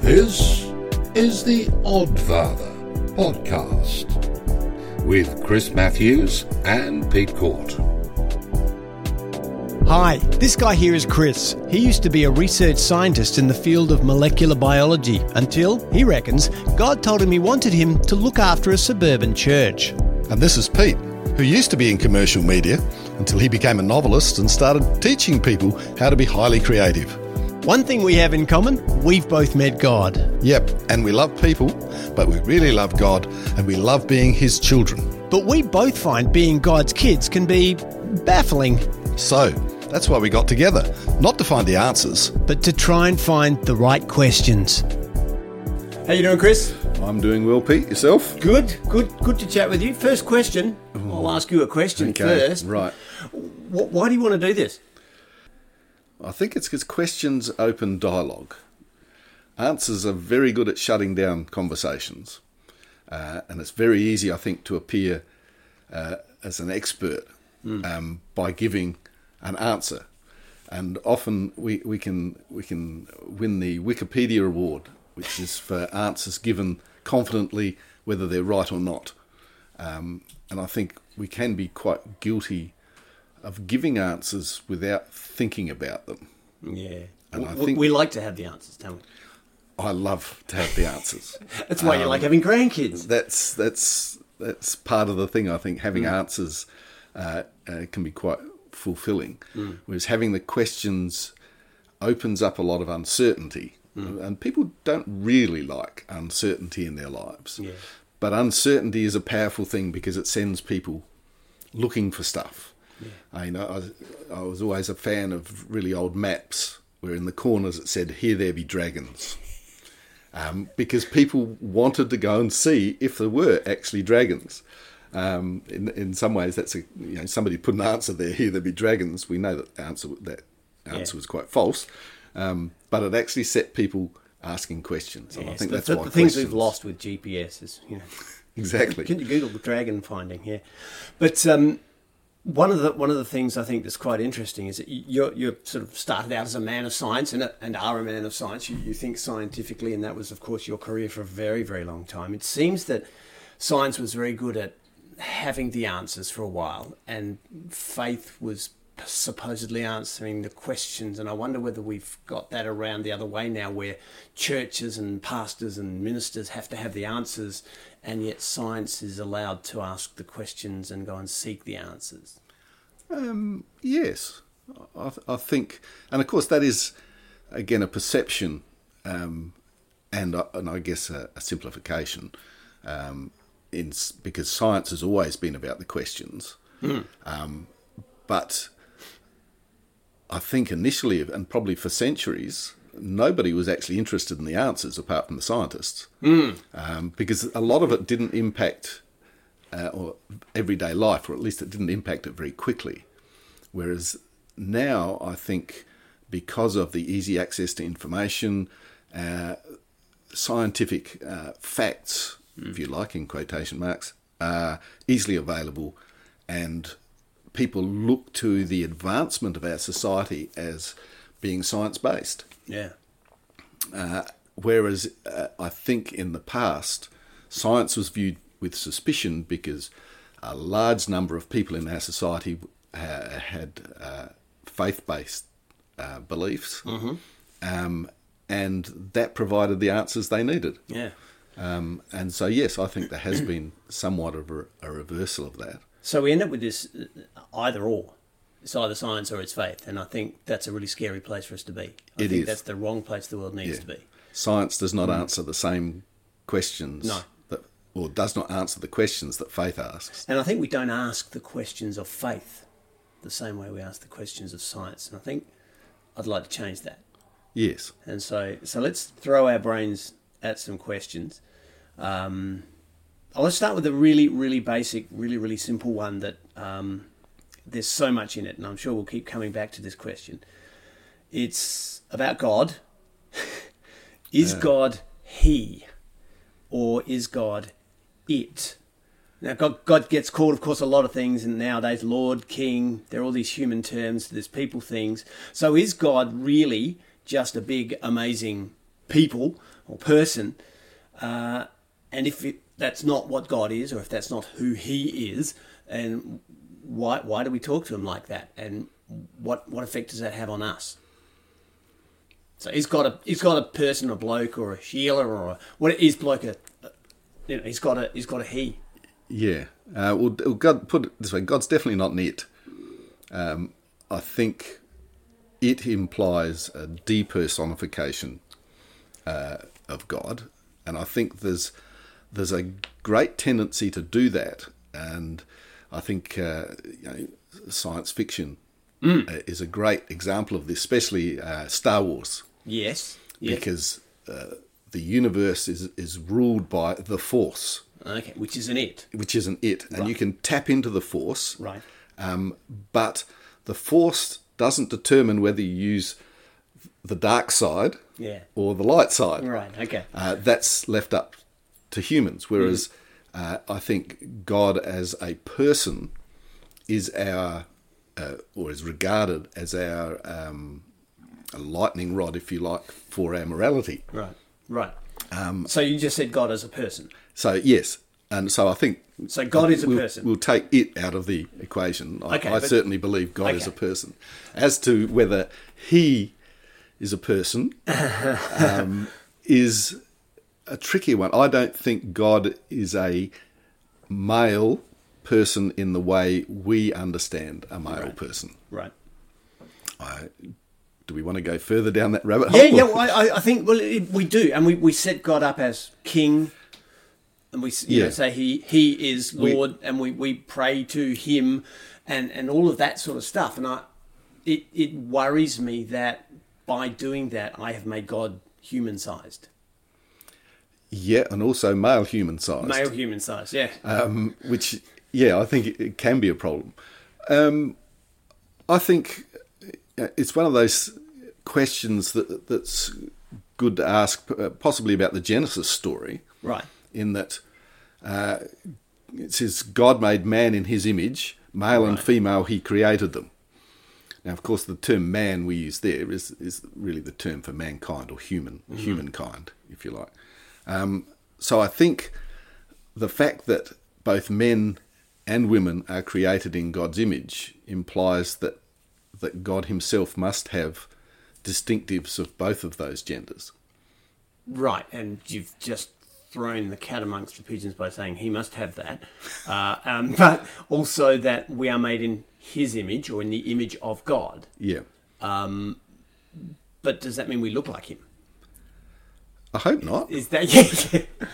This is the Oddfather podcast with Chris Matthews and Pete Court. Hi, this guy here is Chris. He used to be a research scientist in the field of molecular biology until, he reckons, God told him he wanted him to look after a suburban church. And this is Pete, who used to be in commercial media until he became a novelist and started teaching people how to be highly creative. One thing we have in common we've both met God. Yep, and we love people, but we really love God and we love being His children. But we both find being God's kids can be baffling, So, that's why we got together, not to find the answers. but to try and find the right questions. How you doing, Chris? I'm doing well, Pete. Yourself? Good, good, good to chat with you. First question. I'll ask you a question first. right. Wh- Why do you want to do this? I think it's because questions open dialogue. Answers are very good at shutting down conversations. Uh, and it's very easy, I think, to appear uh, as an expert um, by giving an answer. And often we, we can we can win the Wikipedia award, which is for answers given confidently, whether they're right or not. Um, and I think we can be quite guilty of giving answers without thinking about them. Yeah. And I we, think- we like to have the answers, don't we? I love to have the answers. That's why you like having grandkids. that's that's that's part of the thing. I think having answers uh, uh, can be quite fulfilling, whereas having the questions opens up a lot of uncertainty, and people don't really like uncertainty in their lives. Yeah. But uncertainty is a powerful thing because it sends people looking for stuff. I know I was, I was always a fan of really old maps where in the corners it said "Here there be dragons." um, because people wanted to go and see if there were actually dragons. Um, in in some ways, that's a you know somebody put an answer there. Here there be dragons. We know that answer that answer Yeah. was quite false, um, but it actually set people asking questions. And I think the, that's the- why the things we've lost with GPS is, you know, exactly. can you Google the dragon finding? Yeah, but um, one of the one of the things I think that's quite interesting is that you're you're sort of started out as a man of science and a, and are a man of science. You, you think scientifically, and that was of course your career for a very very long time. It seems that science was very good at having the answers for a while, and faith was supposedly answering the questions. And I wonder whether we've got that around the other way now, where churches and pastors and ministers have to have the answers, and yet science is allowed to ask the questions and go and seek the answers. Um, yes, I, I think, and of course that is again a perception, um, and I- and I guess a, a simplification, um, in because science has always been about the questions, um, but I think initially and probably for centuries. Nobody was actually interested in the answers apart from the scientists, um, because a lot of it didn't impact uh, or everyday life, or at least it didn't impact it very quickly. Whereas now, I think because of the easy access to information, uh, scientific uh, facts, if you like, in quotation marks, are easily available, and people look to the advancement of our society as being science based. Yeah. Whereas uh, I think in the past, science was viewed with suspicion because a large number of people in our society ha- had uh, faith based uh, beliefs. Um, and that provided the answers they needed. Yeah. Um, and so, yes, I think there has been somewhat of a, a reversal of that. So we end up with this uh, either or. It's either science or it's faith, and I think that's a really scary place for us to be. I It think is. that's the wrong place the world needs Yeah. to be. Science does not answer the same questions No. that, or does not answer the questions that faith asks. And I think we don't ask the questions of faith the same way we ask the questions of science. And I think I'd like to change that. Yes. And so, so let's throw our brains at some questions. Um, I want to start with a really, really basic, really, really simple one that um, there's so much in it, and I'm sure we'll keep coming back to this question. It's about God. is God He, or is God it? Now, God, God gets called, of course, a lot of things, and nowadays, Lord, King, there are all these human terms, there's people things. So, is God really just a big, amazing people or person? Uh, and if it, that's not what God is, or if that's not who He is, and why why do we talk to Him like that? And what what effect does that have on us? So he's got a he's got a person, a bloke, or a healer, or a, what is bloke? A, you know, he's got a he's got a he. Yeah. Uh, well, God put it this way: God's definitely not an it. Um, I think it implies a depersonification uh, of God, and I think there's there's a great tendency to do that, and I think uh, you know, science fiction mm. is a great example of this, especially uh, Star Wars. Yes, yes. because uh, the universe is is ruled by the Force. Okay, which isn't it. Which isn't it, and right. you can tap into the Force. Right. Um, but the Force doesn't determine whether you use the dark side yeah. or the light side. Right. Okay. Uh, that's left up to humans, whereas mm. uh, I think God as a person is our uh, or is regarded as our um, lightning rod, if you like, for our morality. Right. Right. Um, so you just said God as a person. So yes, and so I think so. God is a we'll, person. We'll take it out of the equation. I, okay, I but, certainly believe God okay. is a person. As to whether He is a person, um, is a tricky one. I don't think God is a male person in the way we understand a male right. person. Right. I, do we want to go further down that rabbit hole? Yeah, well, I, I think well it, we do, and we, we set God up as King, and we you Yeah. know, say he he is Lord, and we, we pray to Him, and and all of that sort of stuff. And I, it it worries me that by doing that, I have made God human sized. Yeah, and also male human size. Male human size, yeah. um, which yeah, I think it, it can be a problem. Um, I think uh, it's one of those questions that that's good to ask, uh, possibly about the Genesis story, right? In that uh, it says God made man in His image, male Right. and female He created them. Now, of course, the term "man" we use there is is really the term for mankind or human humankind, if you like. Um, so I think the fact that both men and women are created in God's image implies that that God Himself must have distinctives of both of those genders. Right, and you've just thrown the cat amongst the pigeons by saying he must have that, uh, um, but also that we are made in his image or in the image of God. Yeah, Um, but does that mean we look like him? I hope not. Is that yeah? yeah.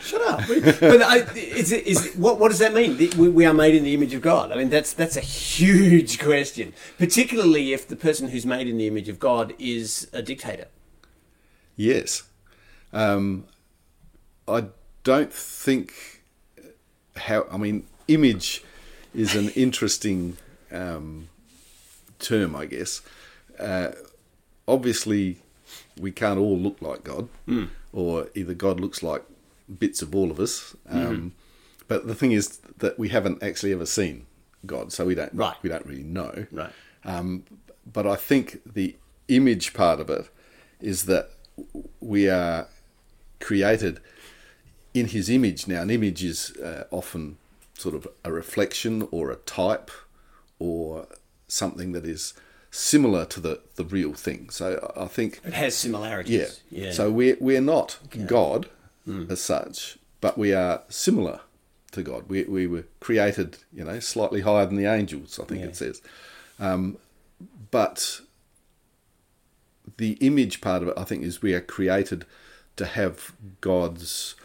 Shut up! but I, is it, is it, what what does that mean? We, we are made in the image of God. I mean, that's that's a huge question, particularly if the person who's made in the image of God is a dictator. Yes, um, I don't think how. I mean, image is an interesting um, term, I guess. Uh, obviously, we can't all look like God, or either God looks like bits of all of us. Um, But the thing is that we haven't actually ever seen God, so we don't Right. we don't really know. Right. Um, but I think the image part of it is that we are created in His image. Now, an image is uh, often sort of a reflection or a type or something that is similar to the, the real thing. So I think It has similarities. Yeah. So we're we're not God as such, but we are similar to God. We we were created, you know, slightly higher than the angels. I think Yeah. it says. Um, but the image part of it, I think, is we are created to have God's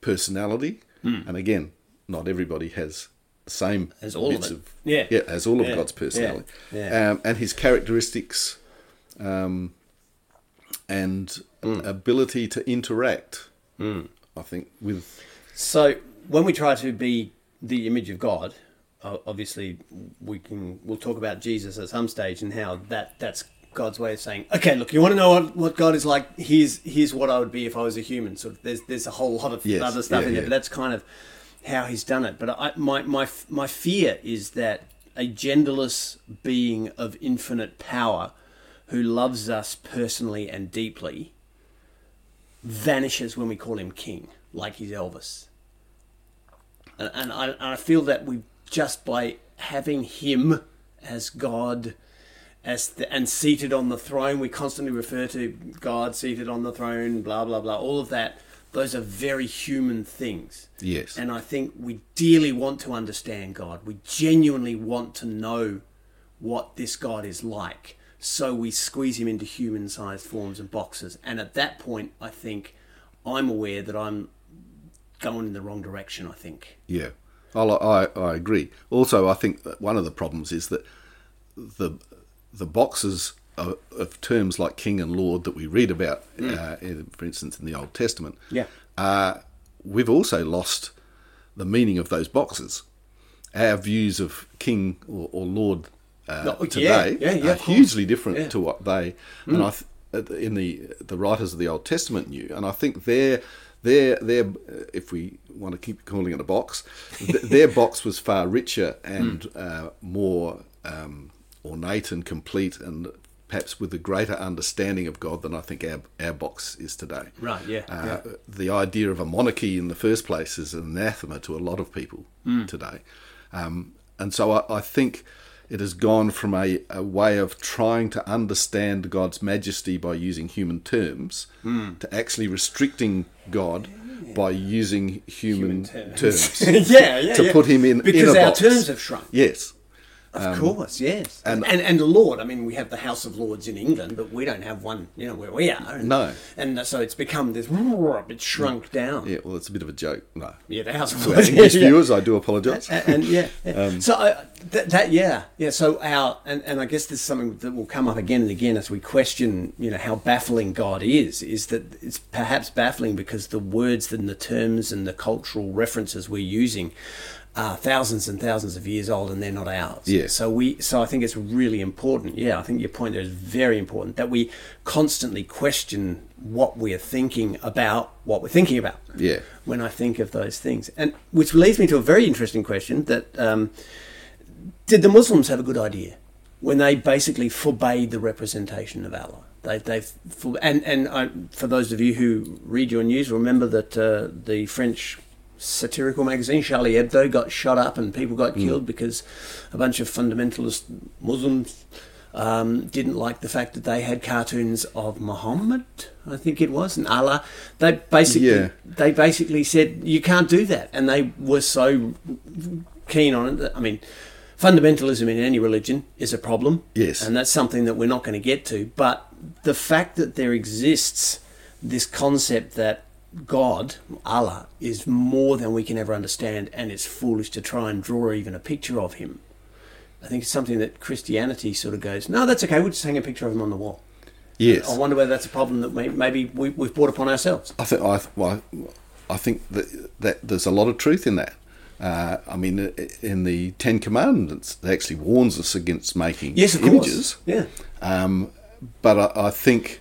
personality, and again, not everybody has same as all of bits it. Yeah. yeah, has all of Yeah. God's personality, Yeah. Yeah. Um, and His characteristics, um, and ability to interact. I think with So when we try to be the image of God, obviously we can we'll talk about Jesus at some stage and how that that's God's way of saying, okay, look, you want to know what, what God is like? Here's here's what I would be if I was a human. So there's there's a whole lot of Yes, other stuff yeah, in there, yeah. but that's kind of how he's done it. But I, my my my fear is that a genderless being of infinite power, who loves us personally and deeply, vanishes when we call him king, like he's Elvis. And, and I, and I feel that we just by having him as God as the, and seated on the throne. We constantly refer to God seated on the throne, blah blah blah. All of that. Those are very human things. Yes. And I think we dearly want to understand God. We genuinely want to know what this God is like. So we squeeze him into human sized forms and boxes. And at that point, I think I'm aware that I'm going in the wrong direction, I think. Yeah, I, I, I agree. Also, I think that one of the problems is that the the boxes of, of terms like king and lord that we read about, uh, in, for instance, in the Old Testament, Yeah. uh, we've also lost the meaning of those boxes. Our views of king or, or lord uh, No, today yeah, yeah, are hugely different Yeah. Mm. to what they and I th- in the the writers of the Old Testament knew, and I think their their their if we want to keep calling it a box, th- their box was far richer and Mm. uh, more um, ornate and complete, and perhaps with a greater understanding of God than I think our our box is today. Right, yeah, Uh, The idea of a monarchy in the first place is an anathema to a lot of people Hmm. today, um, and so I, I think it has gone from a, a way of trying to understand God's majesty by using human terms Hmm. to actually restricting God by using human, terms. yeah, yeah, To yeah. put him in- in because a our box. terms have shrunk. Yes, Of um, course, yes. and- And, and and the Lord, I mean, we have the House of Lords in England, but we don't have one, you know, where we are. And, No. And so it's become this. It's shrunk mm. down. yeah. Well, it's a bit of a joke. No, Yeah, the House of our Lords. English yeah. viewers, I do apologise. and, and yeah, yeah. Um, so I, that, that yeah yeah so our and, and I guess this is something that will come up again and again as we question you know how baffling God is is that it's perhaps baffling because the words and the terms and the cultural references we're using are thousands and thousands of years old and they're not ours Yeah. so we so I think it's really important yeah I think your point there is very important that we constantly question what we're thinking about what we're thinking about Yeah. when I think of those things. And which leads me to a very interesting question that um, did the Muslims have a good idea when they basically forbade the representation of Allah? They, they've and and I, for those of you who read your news, remember that uh, the French satirical magazine Charlie Hebdo got shot up and people got killed because a bunch of fundamentalist Muslims um, didn't like the fact that they had cartoons of Muhammad, I think it was, and Allah. They basically Yeah. they basically said you can't do that, and they were so keen on it. That, I mean, fundamentalism in any religion is a problem. Yes. and that's something that we're not going to get to. But the fact that there exists this concept that God, Allah, is more than we can ever understand, and it's foolish to try and draw even a picture of him. I think it's something that Christianity sort of goes, no, that's okay. We'll just hang a picture of him on the wall. Yes, I wonder whether that's a problem that may, maybe we, we've brought upon ourselves. I think I, well, I think that, that there's a lot of truth in that. Uh, I mean, in the Ten Commandments, it actually warns us against making Yes, of images. course. Yeah. Um, but I, I think,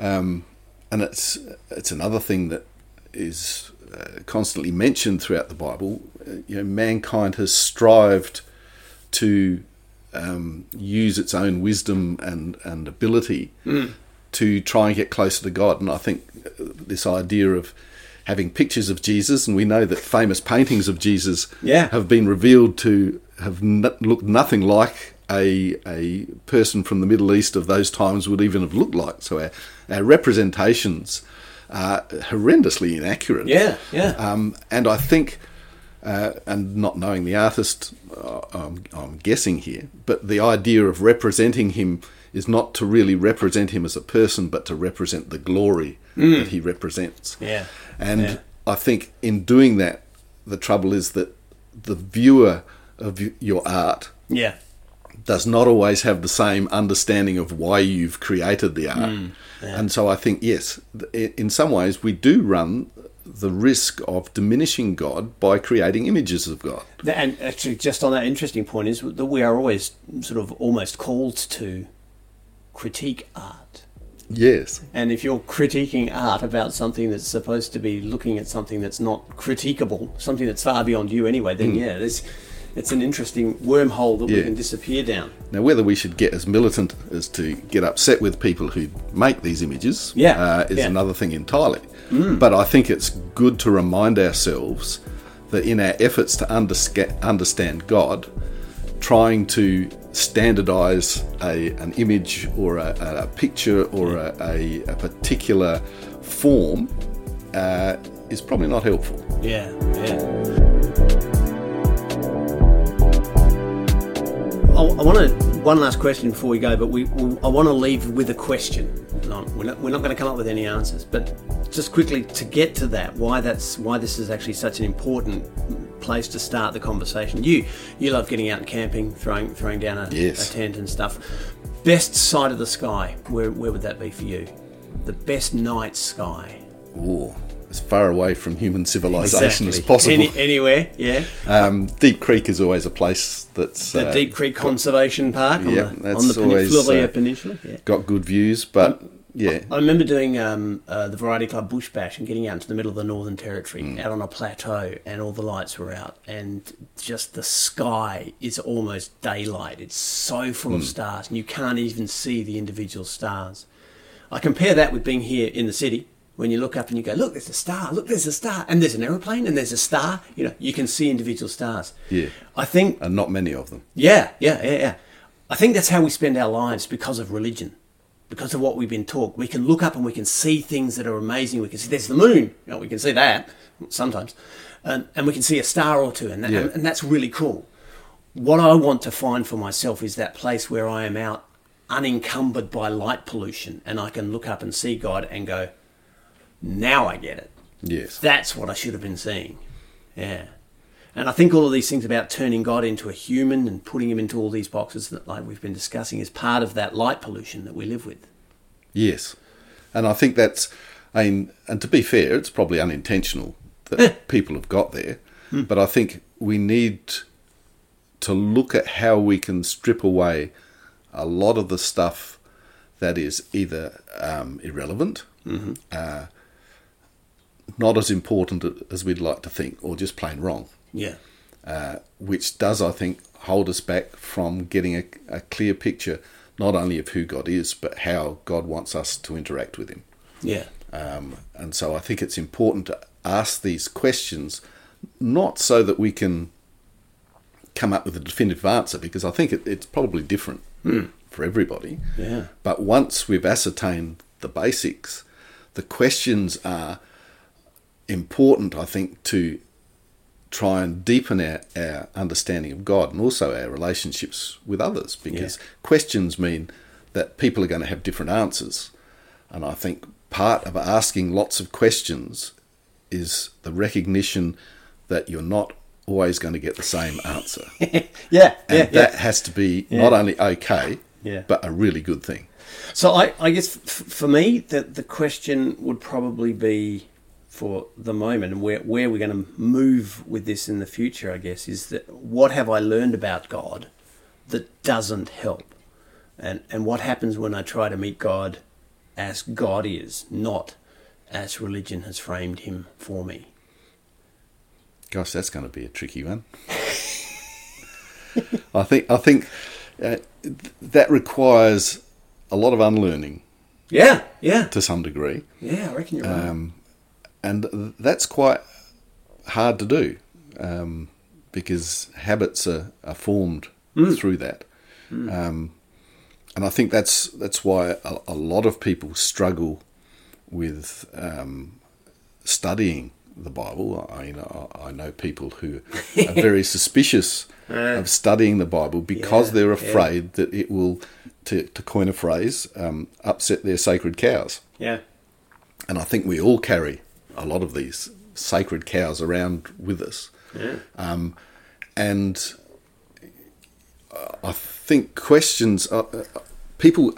um, and it's it's another thing that is uh, constantly mentioned throughout the Bible. Uh, you know, mankind has strived to um, use its own wisdom and and ability to try and get closer to God. And I think uh, this idea of having pictures of Jesus, and we know that famous paintings of Jesus Yeah. have been revealed to have n- looked nothing like a a person from the Middle East of those times would even have looked like. So our, our representations are horrendously inaccurate. Yeah, yeah. Um, and I think, uh, and not knowing the artist, uh, I'm, I'm guessing here, but the idea of representing him is not to really represent him as a person, but to represent the glory that he represents. Yeah, And yeah. I think in doing that, the trouble is that the viewer of your art Yeah. Does not always have the same understanding of why you've created the art. Mm, And so I think, yes, in some ways, we do run the risk of diminishing God by creating images of God. And actually, just on that interesting point is that we are always sort of almost called to critique art. Yes. And if you're critiquing art about something that's supposed to be looking at something that's not critiquable, something that's far beyond you anyway, then yeah, it's it's an interesting wormhole that we can disappear down. Now, whether we should get as militant as to get upset with people who make these images Yeah, uh, is yeah. another thing entirely. But I think it's good to remind ourselves that in our efforts to undersca- understand God, trying to standardize a, an image or a, a, a picture or a, a, a particular form uh, is probably not helpful. Yeah, yeah. I, I want to one last question before we go, but we, we I want to leave with a question. We're not, we're not going to come up with any answers, but just quickly to get to that, why that's why this is actually such an important place to start the conversation. You you love getting out and camping, throwing throwing down a, Yes. a tent and stuff. Best side of the sky, where where would that be for you? The best night sky. Ooh, as far away from human civilization as possible. Any, anywhere, yeah. Um, Deep Creek is always a place that's The uh, Deep Creek Conservation Park on yeah, the, that's on the Peninsula, uh, Peninsula. Yeah. got good views, but yeah, I remember doing um, uh, the Variety Club Bush Bash and getting out into the middle of the Northern Territory, Mm. out on a plateau, and all the lights were out, and just the sky is almost daylight. It's so full Mm. of stars, and you can't even see the individual stars. I compare that with being here in the city. When you look up and you go, look, there's a star, look, there's a star, and there's an aeroplane, and there's a star. You know, you can see individual stars. Yeah. I think and not many of them. yeah, yeah, yeah, yeah. I think that's how we spend our lives because of religion, because of what we've been taught. We can look up and we can see things that are amazing. We can see there's the moon. You know, we can see that sometimes, and, and we can see a star or two, and, that, Yeah. and, and that's really cool. What I want to find for myself is that place where I am out unencumbered by light pollution, and I can look up and see God and go, now I get it. Yes. That's what I should have been seeing. Yeah. And I think all of these things about turning God into a human and putting him into all these boxes that like we've been discussing is part of that light pollution that we live with. Yes. And I think that's, I mean, and to be fair, it's probably unintentional that people have got there. But I think we need to look at how we can strip away a lot of the stuff that is either um, irrelevant, uh, not as important as we'd like to think, or just plain wrong. Yeah. uh, which does, I think, hold us back from getting a, a clear picture not only of who God is, but how God wants us to interact with Him. Yeah. Um, and so I think it's important to ask these questions, not so that we can come up with a definitive answer, because I think it, it's probably different for everybody. Yeah. But once we've ascertained the basics, the questions are important, I think, to try and deepen our, our understanding of God and also our relationships with others because questions mean that people are going to have different answers. And I think part of asking lots of questions is the recognition that you're not always going to get the same answer. Yeah. And yeah. that yeah. has to be not only okay, Yeah. but a really good thing. So I, I guess f- for me, the, the question would probably be for the moment and where, where we're going to move with this in the future, I guess, is that what have I learned about God that doesn't help? And, and what happens when I try to meet God as God is, not as religion has framed him for me? Gosh, that's going to be a tricky one. I think I think uh, th- that requires a lot of unlearning Yeah, yeah, to some degree, yeah, I reckon you're right. um, and that's quite hard to do um, because habits are, are formed through that. Um, and I think that's that's why a, a lot of people struggle with um, studying the Bible. I, you know, I know people who are very suspicious of studying the Bible because Yeah, they're yeah. afraid that it will, to, to coin a phrase, um, upset their sacred cows. Yeah, And I think we all carry a lot of these sacred cows around with us. yeah, Um, and I think questions, uh, people,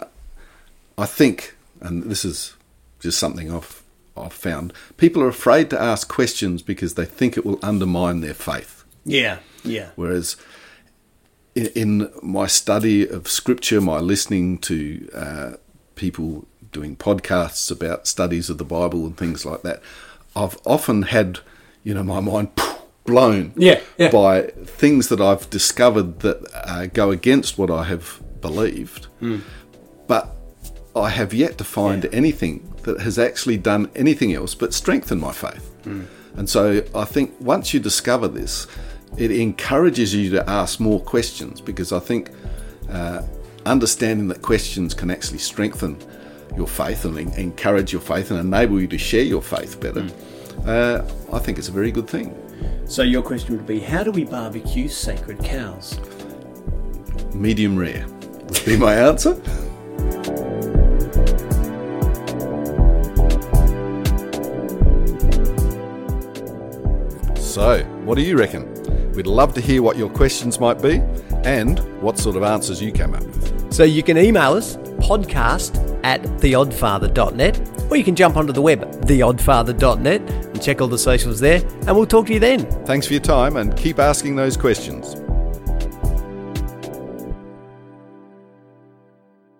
I think, and this is just something I've, I've found, people are afraid to ask questions because they think it will undermine their faith. yeah, yeah, Whereas in, in my study of scripture, my listening to uh, people doing podcasts about studies of the Bible and things like that, I've often had, you know, my mind blown Yeah, yeah. by things that I've discovered that uh, go against what I have believed. But I have yet to find Yeah. anything that has actually done anything else but strengthen my faith. And so I think once you discover this, it encourages you to ask more questions because I think uh, understanding that questions can actually strengthen your faith and encourage your faith and enable you to share your faith better. Uh, I think it's a very good thing. So your question would be, how do we barbecue sacred cows? Medium rare would be my answer. So, what do you reckon? We'd love to hear what your questions might be and what sort of answers you came up with. So you can email us, podcast at theoddfather.net, or you can jump onto the web, theoddfather.net, and check all the socials there, and we'll talk to you then. Thanks for your time and keep asking those questions.